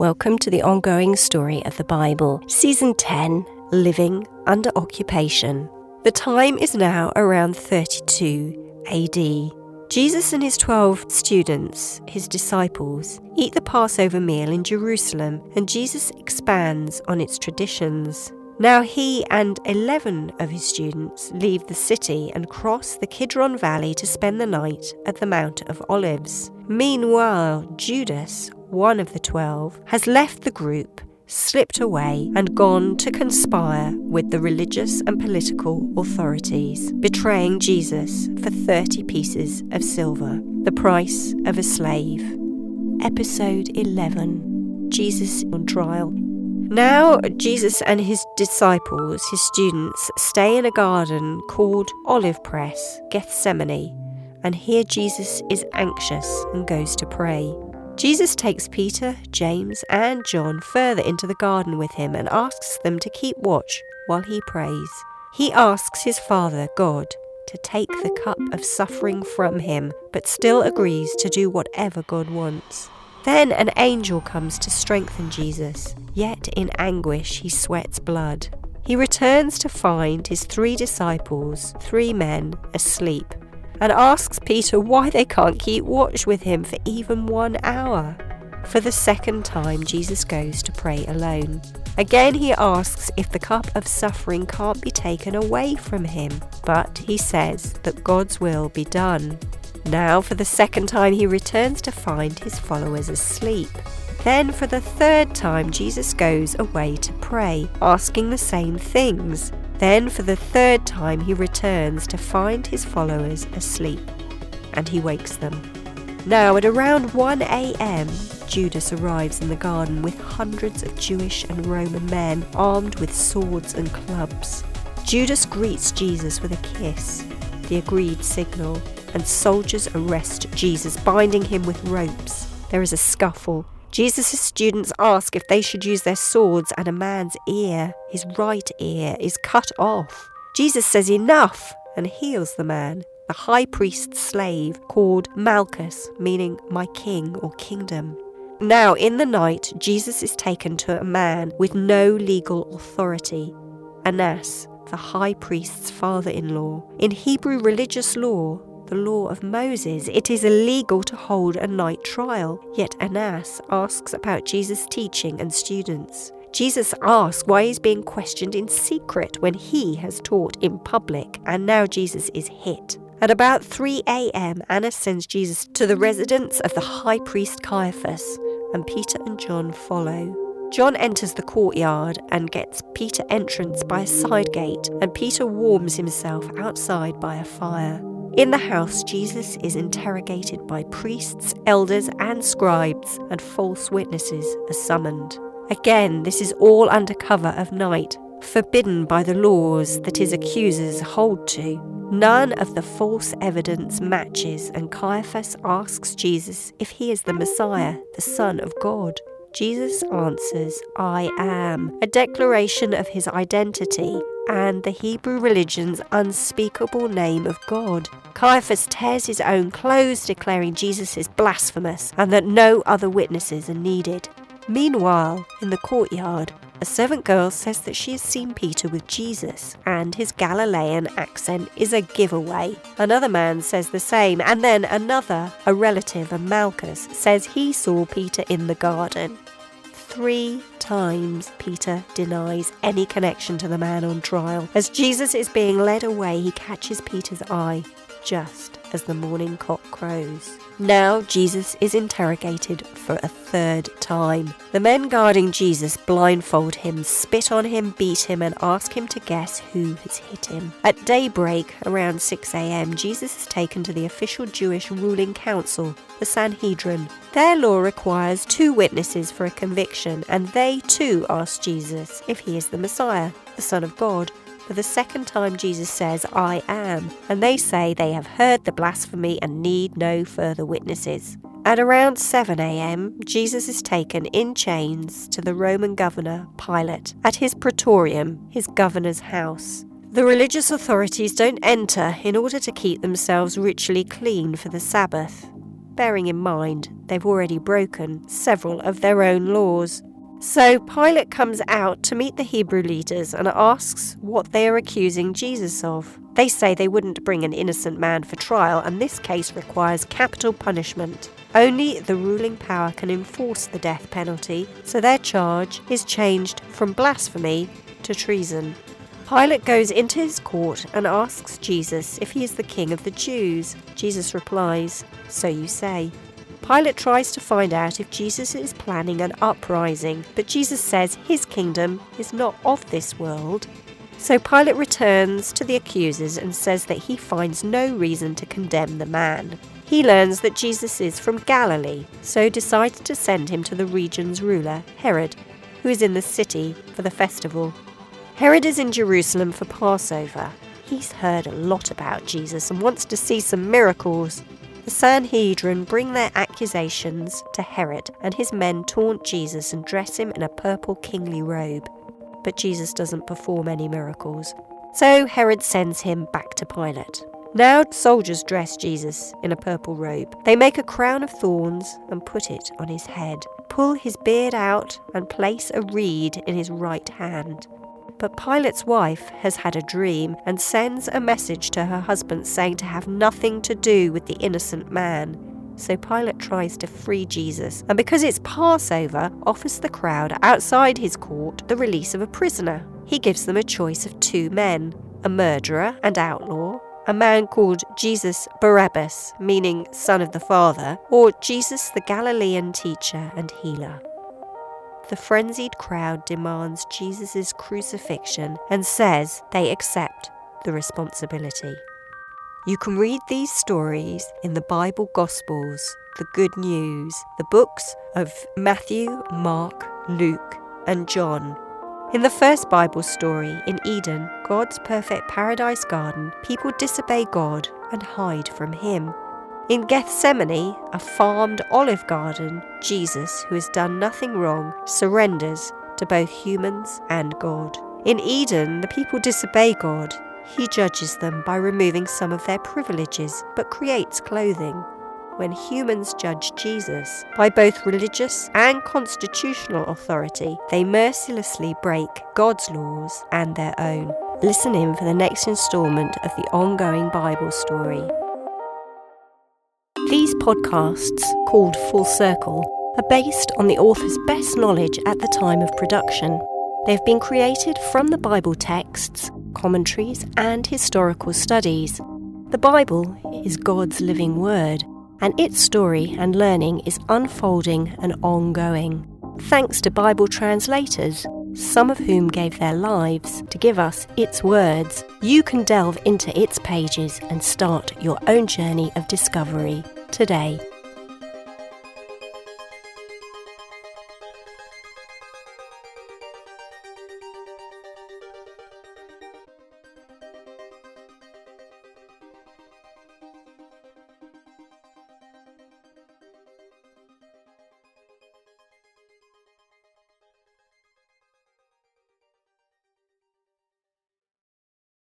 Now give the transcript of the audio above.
Welcome to the ongoing story of the Bible, Season 10 Living Under Occupation. The time is now around 32 AD. Jesus and his 12 students, his disciples, eat the Passover meal in Jerusalem, and Jesus expands on its traditions. Now he and 11 of his students leave the city and cross the Kidron Valley to spend the night at the Mount of Olives. Meanwhile, Judas, one of the twelve, has left the group, slipped away, and gone to conspire with the religious and political authorities, betraying Jesus for 30 pieces of silver, the price of a slave. Episode 11 Jesus on trial now, Jesus and his disciples, his students, stay in a garden called Olive Press, Gethsemane, and here Jesus is anxious and goes to pray. Jesus takes Peter, James, and John further into the garden with him and asks them to keep watch while he prays. He asks his Father, God, to take the cup of suffering from him, but still agrees to do whatever God wants. Then an angel comes to strengthen Jesus, yet in anguish he sweats blood. He returns to find his three disciples, three men, asleep, and asks Peter why they can't keep watch with him for even one hour. For the second time, Jesus goes to pray alone. Again, he asks if the cup of suffering can't be taken away from him, but he says that God's will be done. Now, for the second time, he returns to find his followers asleep. Then, for the third time, Jesus goes away to pray, asking the same things. Then, for the third time, he returns to find his followers asleep, and he wakes them. Now, at around 1 a.m., Judas arrives in the garden with hundreds of Jewish and Roman men armed with swords and clubs. Judas greets Jesus with a kiss, the agreed signal, and soldiers arrest Jesus, binding him with ropes. There is a scuffle. Jesus' students ask if they should use their swords, and a man's ear, his right ear, is cut off. Jesus says enough and heals the man, the high priest's slave, called Malchus, meaning my king or kingdom. Now, in the night, Jesus is taken to a man with no legal authority, Annas, the high priest's father in law. In Hebrew religious law, the law of Moses, it is illegal to hold a night trial. Yet Annas asks about Jesus' teaching and students. Jesus asks why he's being questioned in secret when he has taught in public, and now Jesus is hit. At about 3 a.m., Annas sends Jesus to the residence of the high priest Caiaphas, and Peter and John follow. John enters the courtyard and gets Peter entrance by a side gate, and Peter warms himself outside by a fire. In the house, Jesus is interrogated by priests, elders, and scribes, and false witnesses are summoned. Again, this is all under cover of night, forbidden by the laws that his accusers hold to. None of the false evidence matches, and Caiaphas asks Jesus if he is the Messiah, the Son of God. Jesus answers, I am, a declaration of his identity and the Hebrew religion's unspeakable name of God. Caiaphas tears his own clothes, declaring Jesus is blasphemous and that no other witnesses are needed. Meanwhile, in the courtyard, a servant girl says that she has seen Peter with Jesus, and his Galilean accent is a giveaway. Another man says the same, and then another, a relative of Malchus, says he saw Peter in the garden. Three times Peter denies any connection to the man on trial. As Jesus is being led away, he catches Peter's eye just as the morning cock crows. Now Jesus is interrogated for a third time. The men guarding Jesus blindfold him, spit on him, beat him, and ask him to guess who has hit him. At daybreak, around 6 a.m., Jesus is taken to the official Jewish ruling council, the Sanhedrin. Their law requires two witnesses for a conviction, and they too ask Jesus if he is the Messiah, the Son of God. For the second time, Jesus says, I am, and they say they have heard the blasphemy and need no further witnesses. At around 7 a.m., Jesus is taken in chains to the Roman governor, Pilate, at his praetorium, his governor's house. The religious authorities don't enter in order to keep themselves ritually clean for the Sabbath. bearing in mind they've already broken several of their own laws. So Pilate comes out to meet the Hebrew leaders and asks what they are accusing Jesus of. They say they wouldn't bring an innocent man for trial, and this case requires capital punishment. Only the ruling power can enforce the death penalty, so their charge is changed from blasphemy to treason. Pilate goes into his court and asks Jesus if he is the king of the Jews. Jesus replies, So you say. Pilate tries to find out if Jesus is planning an uprising, but Jesus says his kingdom is not of this world. So Pilate returns to the accusers and says that he finds no reason to condemn the man. He learns that Jesus is from Galilee, so decides to send him to the region's ruler, Herod, who is in the city for the festival. Herod is in Jerusalem for Passover. He's heard a lot about Jesus and wants to see some miracles. The Sanhedrin bring their accusations to Herod, and his men taunt Jesus and dress him in a purple kingly robe. But Jesus doesn't perform any miracles. So Herod sends him back to Pilate. Now soldiers dress Jesus in a purple robe. They make a crown of thorns and put it on his head, pull his beard out, and place a reed in his right hand. But Pilate's wife has had a dream and sends a message to her husband saying to have nothing to do with the innocent man. So Pilate tries to free Jesus, and because it's Passover, offers the crowd outside his court the release of a prisoner. He gives them a choice of two men a murderer and outlaw, a man called Jesus Barabbas, meaning son of the Father, or Jesus the Galilean teacher and healer. The frenzied crowd demands Jesus' crucifixion and says they accept the responsibility. You can read these stories in the Bible Gospels, the Good News, the books of Matthew, Mark, Luke, and John, in the first Bible story, in Eden, God's perfect paradise garden, people disobey God and hide from Him. In Gethsemane, a farmed olive garden, Jesus, who has done nothing wrong, surrenders to both humans and God. In Eden, the people disobey God. He judges them by removing some of their privileges, but creates clothing when humans judge Jesus by both religious and constitutional authority, they mercilessly break God's laws and their own. Listen in for the next instalment of the ongoing Bible story. Podcasts, called Full Circle, are based on the author's best knowledge at the time of production. They have been created from the Bible texts, commentaries, and historical studies. The Bible is God's living word, and its story and learning is unfolding and ongoing. Thanks to Bible translators, some of whom gave their lives to give us its words, you can delve into its pages and start your own journey of discovery today.